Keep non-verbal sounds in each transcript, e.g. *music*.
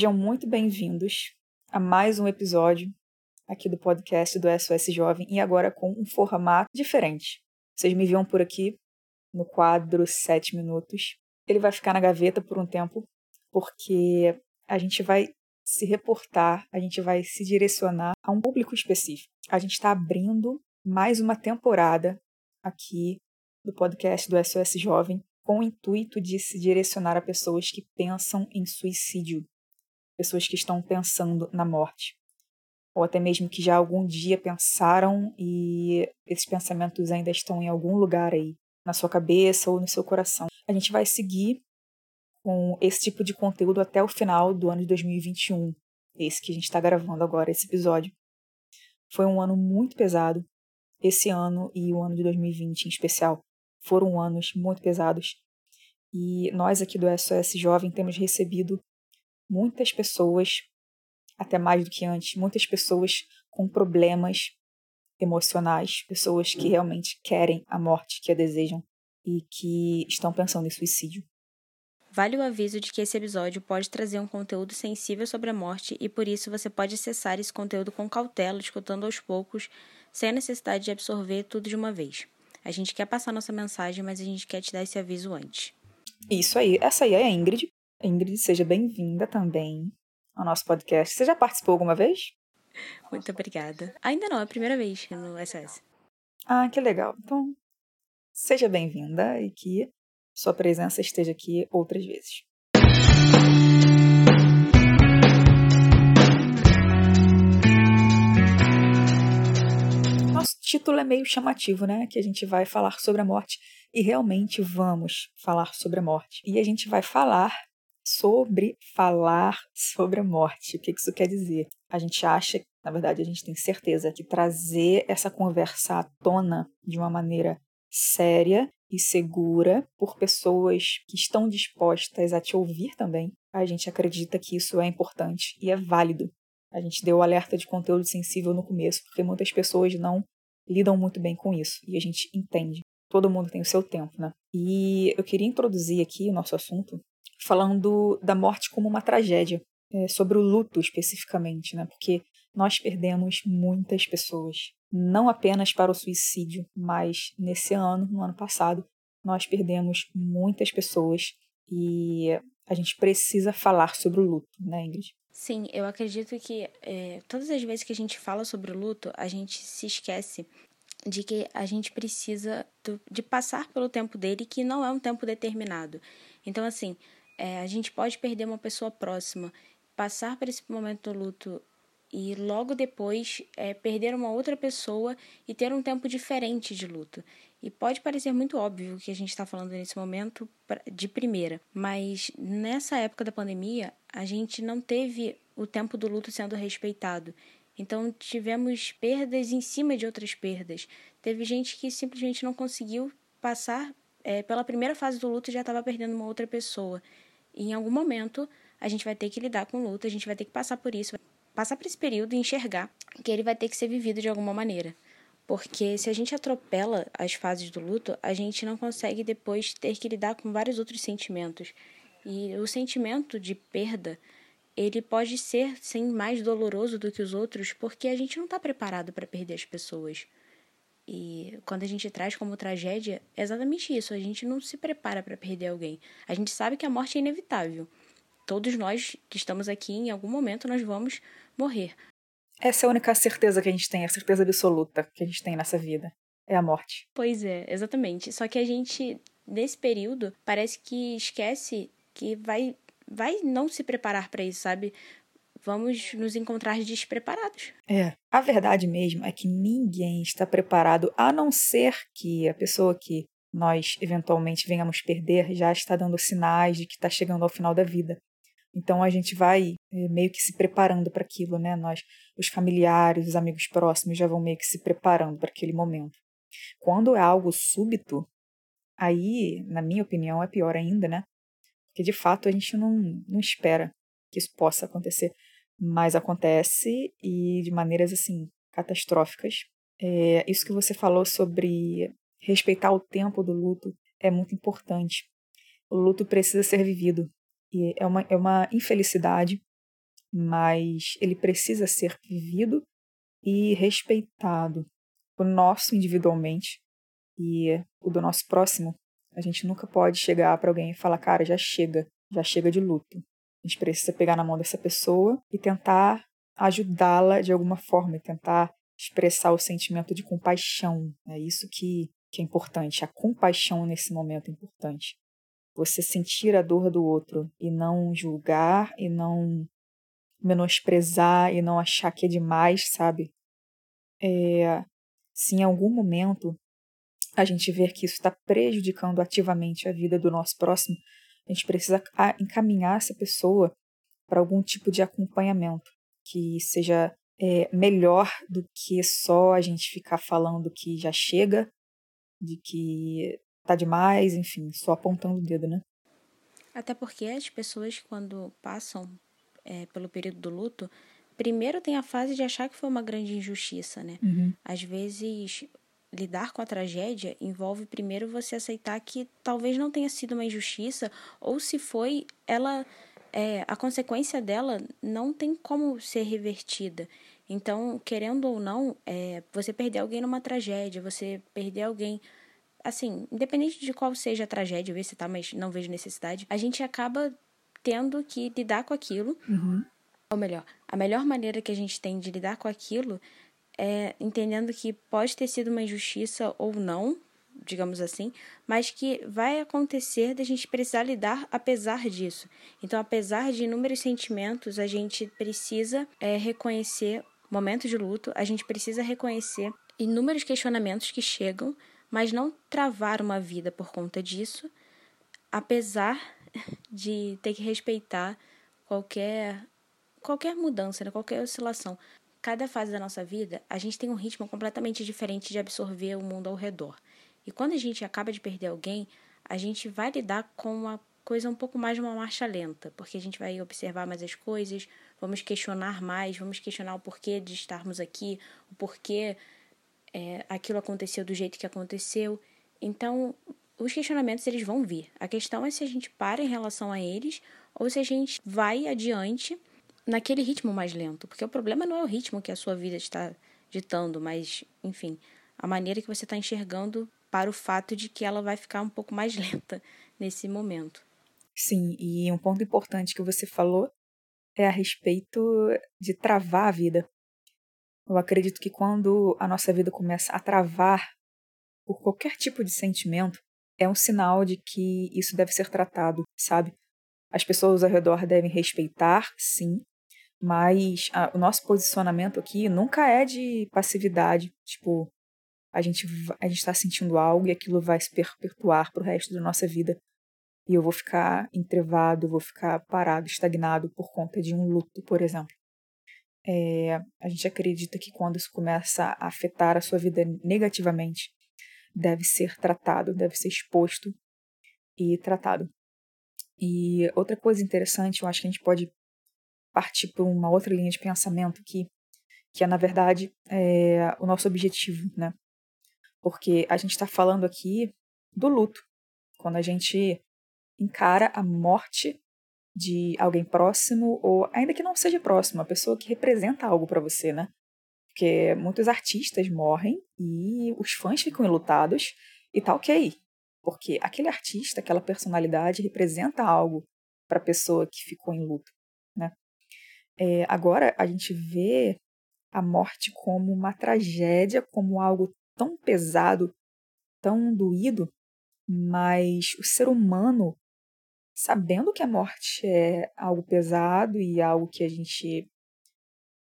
Sejam muito bem-vindos a mais um episódio aqui do podcast do SOS Jovem e agora com um formato diferente. Vocês me viam por aqui no quadro 7 minutos. Ele vai ficar na gaveta por um tempo, porque a gente vai se reportar, a gente vai se direcionar a um público específico. A gente está abrindo mais uma temporada aqui do podcast do SOS Jovem com o intuito de se direcionar a pessoas que pensam em suicídio pessoas que estão pensando na morte, ou até mesmo que já algum dia pensaram e esses pensamentos ainda estão em algum lugar aí, na sua cabeça ou no seu coração. A gente vai seguir com esse tipo de conteúdo até o final do ano de 2021, esse que a gente está gravando agora, esse episódio. Foi um ano muito pesado, esse ano e o ano de 2020 em especial. Foram anos muito pesados. E nós aqui do SOS Jovem temos recebido muitas pessoas, até mais do que antes, muitas pessoas com problemas emocionais, pessoas que realmente querem a morte, que a desejam e que estão pensando em suicídio. Vale o aviso de que esse episódio pode trazer um conteúdo sensível sobre a morte e por isso você pode acessar esse conteúdo com cautela, escutando aos poucos, sem a necessidade de absorver tudo de uma vez. A gente quer passar nossa mensagem, mas a gente quer te dar esse aviso antes. Isso aí, essa aí é a Ingrid. Ingrid, seja bem-vinda também ao nosso podcast. Você já participou alguma vez? Muito obrigada. Ainda não, é a primeira vez no SS. Ah, que legal. Então, seja bem-vinda e que sua presença esteja aqui outras vezes. Nosso título é meio chamativo, né? Que a gente vai falar sobre a morte e realmente vamos falar sobre a morte. E a gente vai falar sobre falar sobre a morte. O que isso quer dizer? A gente acha, na verdade, a gente tem certeza que trazer essa conversa à tona de uma maneira séria e segura por pessoas que estão dispostas a te ouvir também, a gente acredita que isso é importante e é válido. A gente deu o alerta de conteúdo sensível no começo, porque muitas pessoas não lidam muito bem com isso e a gente entende. Todo mundo tem o seu tempo, né? E eu queria introduzir aqui o nosso assunto falando da morte como uma tragédia, é, sobre o luto especificamente, né? Porque nós perdemos muitas pessoas, não apenas para o suicídio, mas nesse ano, no ano passado, nós perdemos muitas pessoas e a gente precisa falar sobre o luto, né, Ingrid? Sim, eu acredito que é, todas as vezes que a gente fala sobre o luto, a gente se esquece de que a gente precisa do, de passar pelo tempo dele, que não é um tempo determinado. Então, assim, é, a gente pode perder uma pessoa próxima, passar por esse momento do luto e logo depois é, perder uma outra pessoa e ter um tempo diferente de luto. E pode parecer muito óbvio que a gente está falando nesse momento de primeira, mas nessa época da pandemia a gente não teve o tempo do luto sendo respeitado. Então tivemos perdas em cima de outras perdas. Teve gente que simplesmente não conseguiu passar é, pela primeira fase do luto e já estava perdendo uma outra pessoa. E em algum momento a gente vai ter que lidar com luta, a gente vai ter que passar por isso, passar por esse período e enxergar que ele vai ter que ser vivido de alguma maneira. Porque se a gente atropela as fases do luto, a gente não consegue depois ter que lidar com vários outros sentimentos. E o sentimento de perda, ele pode ser sim mais doloroso do que os outros, porque a gente não está preparado para perder as pessoas. E quando a gente traz como tragédia, é exatamente isso. A gente não se prepara para perder alguém. A gente sabe que a morte é inevitável. Todos nós que estamos aqui, em algum momento, nós vamos morrer. Essa é a única certeza que a gente tem, a certeza absoluta que a gente tem nessa vida. É a morte. Pois é, exatamente. Só que a gente, nesse período, parece que esquece que vai, vai não se preparar para isso, sabe? Vamos nos encontrar despreparados. É, a verdade mesmo é que ninguém está preparado, a não ser que a pessoa que nós eventualmente venhamos perder já está dando sinais de que está chegando ao final da vida. Então a gente vai é, meio que se preparando para aquilo, né? Nós, os familiares, os amigos próximos já vão meio que se preparando para aquele momento. Quando é algo súbito, aí, na minha opinião, é pior ainda, né? Porque de fato a gente não, não espera que isso possa acontecer mas acontece e de maneiras assim catastróficas. É, isso que você falou sobre respeitar o tempo do luto é muito importante. O luto precisa ser vivido e é uma, é uma infelicidade mas ele precisa ser vivido e respeitado. O nosso individualmente e o do nosso próximo. A gente nunca pode chegar para alguém e falar, cara, já chega, já chega de luto. A gente precisa pegar na mão dessa pessoa e tentar ajudá-la de alguma forma, e tentar expressar o sentimento de compaixão. É isso que, que é importante. A compaixão nesse momento é importante. Você sentir a dor do outro e não julgar e não menosprezar e não achar que é demais, sabe? É, se em algum momento a gente ver que isso está prejudicando ativamente a vida do nosso próximo, a gente precisa encaminhar essa pessoa para algum tipo de acompanhamento que seja é, melhor do que só a gente ficar falando que já chega, de que tá demais, enfim, só apontando o dedo, né? Até porque as pessoas, quando passam é, pelo período do luto, primeiro tem a fase de achar que foi uma grande injustiça, né? Uhum. Às vezes, lidar com a tragédia envolve primeiro você aceitar que talvez não tenha sido uma injustiça, ou se foi, ela. É, a consequência dela não tem como ser revertida. Então, querendo ou não, é, você perder alguém numa tragédia, você perder alguém assim, independente de qual seja a tragédia, ver se tá, mas não vejo necessidade, a gente acaba tendo que lidar com aquilo. Uhum. Ou melhor, a melhor maneira que a gente tem de lidar com aquilo é entendendo que pode ter sido uma injustiça ou não, digamos assim, mas que vai acontecer da gente precisar lidar apesar disso. Então, apesar de inúmeros sentimentos, a gente precisa é, reconhecer momentos de luto, a gente precisa reconhecer inúmeros questionamentos que chegam, mas não travar uma vida por conta disso, apesar de ter que respeitar qualquer qualquer mudança, né? qualquer oscilação. Cada fase da nossa vida, a gente tem um ritmo completamente diferente de absorver o mundo ao redor. E quando a gente acaba de perder alguém, a gente vai lidar com uma coisa um pouco mais de uma marcha lenta, porque a gente vai observar mais as coisas, vamos questionar mais, vamos questionar o porquê de estarmos aqui, o porquê é, aquilo aconteceu do jeito que aconteceu. Então, os questionamentos eles vão vir. A questão é se a gente para em relação a eles ou se a gente vai adiante naquele ritmo mais lento. Porque o problema não é o ritmo que a sua vida está ditando, mas, enfim, a maneira que você está enxergando para o fato de que ela vai ficar um pouco mais *laughs* lenta nesse momento. Sim, e um ponto importante que você falou é a respeito de travar a vida. Eu acredito que quando a nossa vida começa a travar por qualquer tipo de sentimento, é um sinal de que isso deve ser tratado, sabe? As pessoas ao redor devem respeitar, sim, mas a, o nosso posicionamento aqui nunca é de passividade. Tipo, a gente a gente está sentindo algo e aquilo vai se perpetuar para o resto da nossa vida. E eu vou ficar entrevado, vou ficar parado, estagnado por conta de um luto, por exemplo. É, a gente acredita que quando isso começa a afetar a sua vida negativamente, deve ser tratado, deve ser exposto e tratado. E outra coisa interessante, eu acho que a gente pode partir para uma outra linha de pensamento aqui, que é, na verdade, é, o nosso objetivo, né? Porque a gente está falando aqui do luto. Quando a gente encara a morte de alguém próximo, ou ainda que não seja próximo, a pessoa que representa algo para você, né? Porque muitos artistas morrem e os fãs ficam enlutados e tá ok. Porque aquele artista, aquela personalidade representa algo para a pessoa que ficou em luto, né? É, agora a gente vê a morte como uma tragédia, como algo tão pesado, tão doído, mas o ser humano, sabendo que a morte é algo pesado e algo que a gente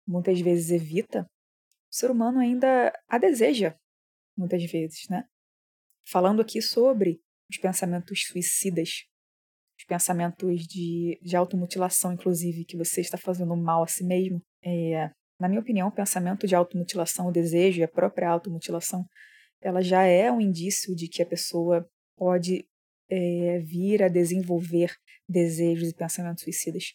muitas vezes evita, o ser humano ainda a deseja, muitas vezes, né? Falando aqui sobre os pensamentos suicidas, pensamentos de, de automutilação, inclusive, que você está fazendo mal a si mesmo. É, na minha opinião, o pensamento de automutilação, o desejo e a própria automutilação, ela já é um indício de que a pessoa pode é, vir a desenvolver desejos e pensamentos suicidas.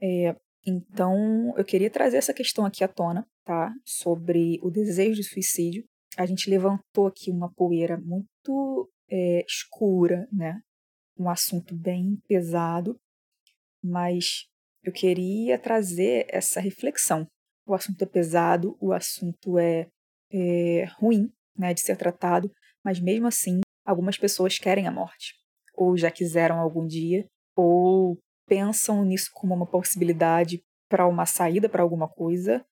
É, então, eu queria trazer essa questão aqui à tona, tá? Sobre o desejo de suicídio. A gente levantou aqui uma poeira muito é, escura, né? Um assunto bem pesado, mas eu queria trazer essa reflexão. O assunto é pesado, o assunto é, é ruim né, de ser tratado, mas mesmo assim, algumas pessoas querem a morte, ou já quiseram algum dia, ou pensam nisso como uma possibilidade para uma saída para alguma coisa,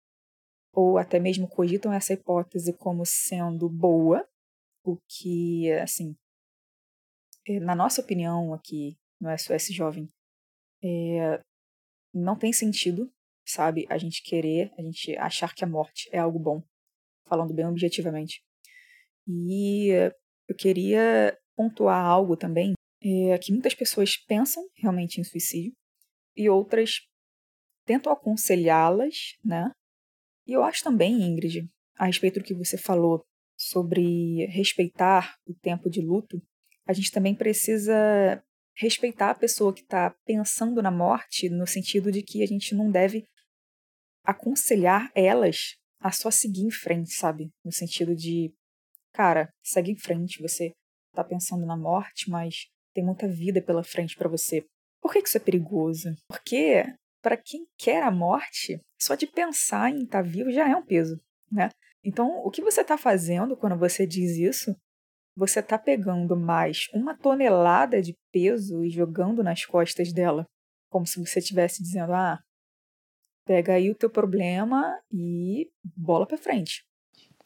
ou até mesmo cogitam essa hipótese como sendo boa, o que, assim, na nossa opinião aqui no SOS Jovem, é, não tem sentido, sabe, a gente querer, a gente achar que a morte é algo bom, falando bem objetivamente. E eu queria pontuar algo também, é, que muitas pessoas pensam realmente em suicídio, e outras tentam aconselhá-las, né? E eu acho também, Ingrid, a respeito do que você falou sobre respeitar o tempo de luto, a gente também precisa respeitar a pessoa que está pensando na morte, no sentido de que a gente não deve aconselhar elas a só seguir em frente, sabe? No sentido de, cara, segue em frente, você está pensando na morte, mas tem muita vida pela frente para você. Por que isso é perigoso? Porque para quem quer a morte, só de pensar em estar tá vivo já é um peso, né? Então, o que você está fazendo quando você diz isso? Você está pegando mais uma tonelada de peso e jogando nas costas dela, como se você estivesse dizendo: ah, pega aí o teu problema e bola para frente.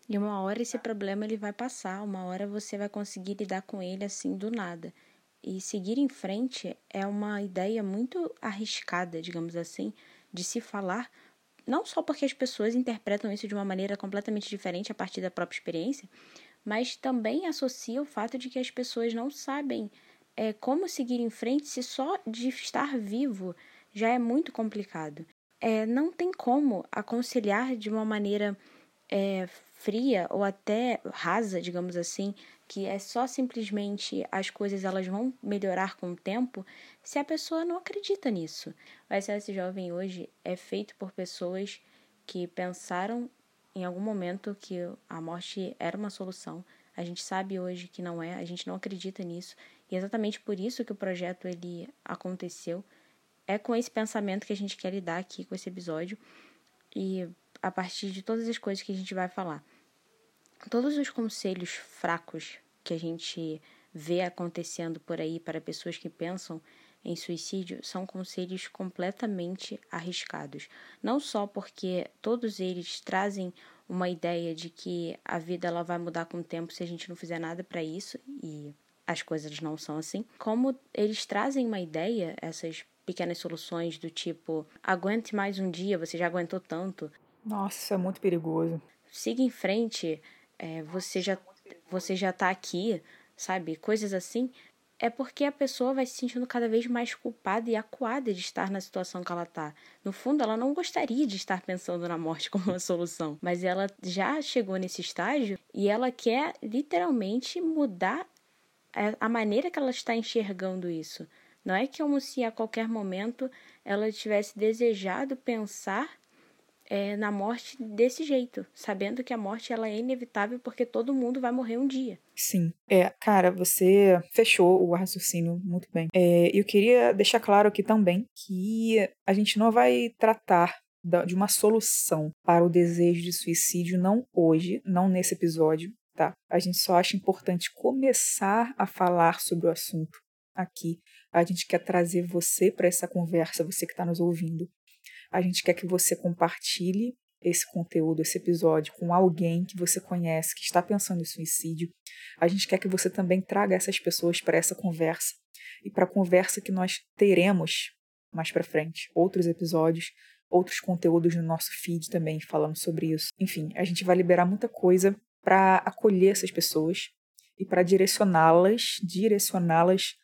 E uma hora esse problema ele vai passar, uma hora você vai conseguir lidar com ele assim do nada. E seguir em frente é uma ideia muito arriscada, digamos assim, de se falar, não só porque as pessoas interpretam isso de uma maneira completamente diferente a partir da própria experiência, mas também associa o fato de que as pessoas não sabem é, como seguir em frente se só de estar vivo já é muito complicado. É, não tem como aconselhar de uma maneira é, fria ou até rasa, digamos assim, que é só simplesmente as coisas elas vão melhorar com o tempo, se a pessoa não acredita nisso. O SOS Jovem hoje é feito por pessoas que pensaram em algum momento que a morte era uma solução. A gente sabe hoje que não é, a gente não acredita nisso. E é exatamente por isso que o projeto ele aconteceu. É com esse pensamento que a gente quer lidar aqui com esse episódio e a partir de todas as coisas que a gente vai falar. Todos os conselhos fracos que a gente vê acontecendo por aí para pessoas que pensam em suicídio são conselhos completamente arriscados. Não só porque todos eles trazem uma ideia de que a vida ela vai mudar com o tempo se a gente não fizer nada para isso e as coisas não são assim, como eles trazem uma ideia, essas pequenas soluções do tipo aguente mais um dia, você já aguentou tanto. Nossa, é muito perigoso. Siga em frente, é, você já você já tá aqui, sabe? Coisas assim. É porque a pessoa vai se sentindo cada vez mais culpada e acuada de estar na situação que ela tá. No fundo, ela não gostaria de estar pensando na morte como uma solução, mas ela já chegou nesse estágio e ela quer literalmente mudar a maneira que ela está enxergando isso. Não é como se a qualquer momento ela tivesse desejado pensar é, na morte desse jeito, sabendo que a morte ela é inevitável porque todo mundo vai morrer um dia. Sim. É, cara, você fechou o raciocínio muito bem. É, eu queria deixar claro aqui também que a gente não vai tratar de uma solução para o desejo de suicídio, não hoje, não nesse episódio, tá? A gente só acha importante começar a falar sobre o assunto aqui. A gente quer trazer você para essa conversa, você que está nos ouvindo. A gente quer que você compartilhe esse conteúdo, esse episódio com alguém que você conhece que está pensando em suicídio. A gente quer que você também traga essas pessoas para essa conversa e para a conversa que nós teremos mais para frente, outros episódios, outros conteúdos no nosso feed também falando sobre isso. Enfim, a gente vai liberar muita coisa para acolher essas pessoas e para direcioná-las, direcioná-las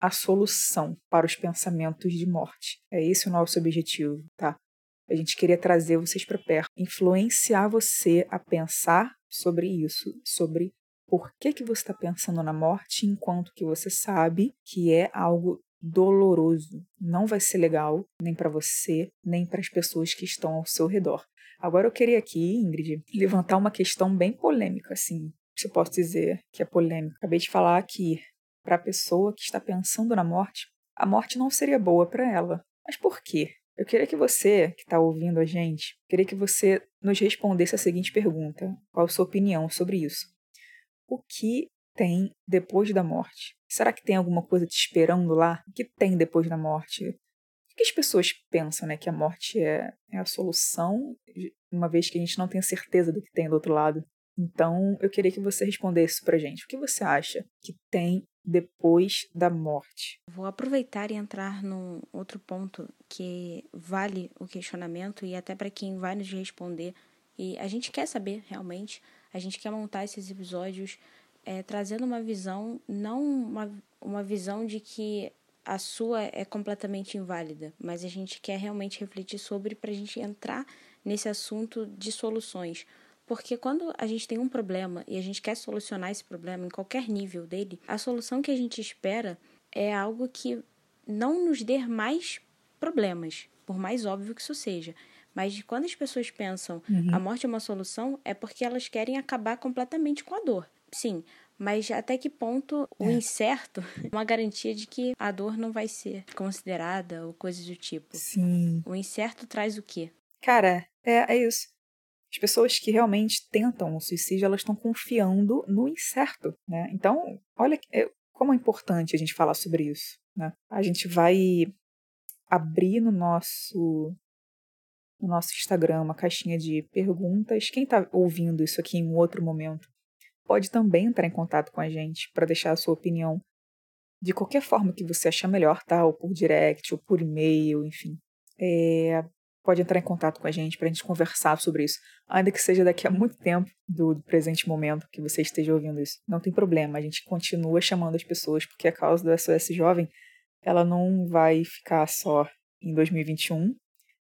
a solução para os pensamentos de morte. É esse o nosso objetivo, tá? A gente queria trazer vocês para perto, influenciar você a pensar sobre isso, sobre por que, que você está pensando na morte, enquanto que você sabe que é algo doloroso. Não vai ser legal nem para você, nem para as pessoas que estão ao seu redor. Agora eu queria aqui, Ingrid, levantar uma questão bem polêmica, assim, se eu posso dizer que é polêmica. Acabei de falar que para a pessoa que está pensando na morte, a morte não seria boa para ela. Mas por quê? Eu queria que você, que está ouvindo a gente, queria que você nos respondesse a seguinte pergunta: qual a sua opinião sobre isso? O que tem depois da morte? Será que tem alguma coisa te esperando lá? O que tem depois da morte? O que as pessoas pensam, né? Que a morte é, é a solução, uma vez que a gente não tem certeza do que tem do outro lado. Então, eu queria que você respondesse pra gente. O que você acha que tem depois da morte? Vou aproveitar e entrar num outro ponto que vale o questionamento e até para quem vai nos responder. E a gente quer saber realmente, a gente quer montar esses episódios é, trazendo uma visão, não uma, uma visão de que a sua é completamente inválida, mas a gente quer realmente refletir sobre para a gente entrar nesse assunto de soluções. Porque quando a gente tem um problema e a gente quer solucionar esse problema em qualquer nível dele, a solução que a gente espera é algo que não nos dê mais problemas, por mais óbvio que isso seja. Mas quando as pessoas pensam uhum. a morte é uma solução, é porque elas querem acabar completamente com a dor. Sim, mas até que ponto é. o incerto *laughs* é uma garantia de que a dor não vai ser considerada ou coisas do tipo? Sim. O incerto traz o quê? Cara, é, é isso. As pessoas que realmente tentam o suicídio, elas estão confiando no incerto, né? Então, olha é, como é importante a gente falar sobre isso, né? A gente vai abrir no nosso no nosso Instagram uma caixinha de perguntas. Quem está ouvindo isso aqui em um outro momento pode também entrar em contato com a gente para deixar a sua opinião de qualquer forma que você achar melhor, tá? Ou por direct, ou por e-mail, enfim. É, pode entrar em contato com a gente para a gente conversar sobre isso, ainda que seja daqui a muito tempo do, do, presente momento que você esteja ouvindo isso. Não tem problema, a gente continua chamando as pessoas, porque a causa do SOS Jovem ela não vai ficar só em 2021,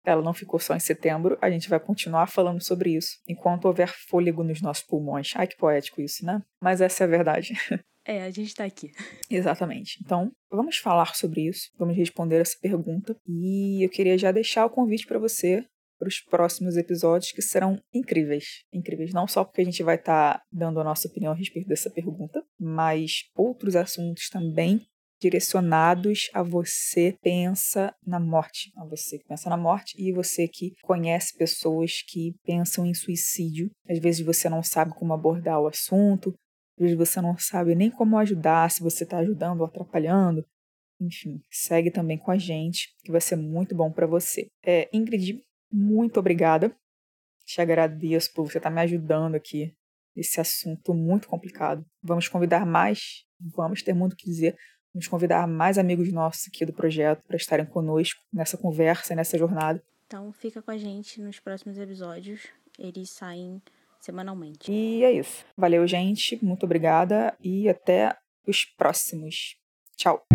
ela não ficou só em setembro, a gente vai continuar falando sobre isso enquanto houver fôlego nos nossos pulmões. Ai, que poético isso, né? Mas essa é a verdade. *laughs* É, a gente tá aqui. Exatamente. Então, vamos falar sobre isso, vamos responder essa pergunta. E eu queria já deixar o convite para você para os próximos episódios que serão incríveis. Incríveis não só porque a gente vai estar tá dando a nossa opinião a respeito dessa pergunta, mas outros assuntos também direcionados a você pensa na morte, a você que pensa na morte e você que conhece pessoas que pensam em suicídio. Às vezes você não sabe como abordar o assunto, às vezes você não sabe nem como ajudar, se você está ajudando ou atrapalhando. Enfim, segue também com a gente, que vai ser muito bom para você. É, Ingrid, muito obrigada. Te agradeço por você estar tá me ajudando aqui nesse assunto muito complicado. Vamos convidar mais, vamos ter muito o que dizer Vamos convidar mais amigos nossos aqui do projeto para estarem conosco nessa conversa, nessa jornada. Então fica com a gente nos próximos episódios. Eles saem semanalmente. E é isso. Valeu, gente. Muito obrigada e até os próximos. Tchau.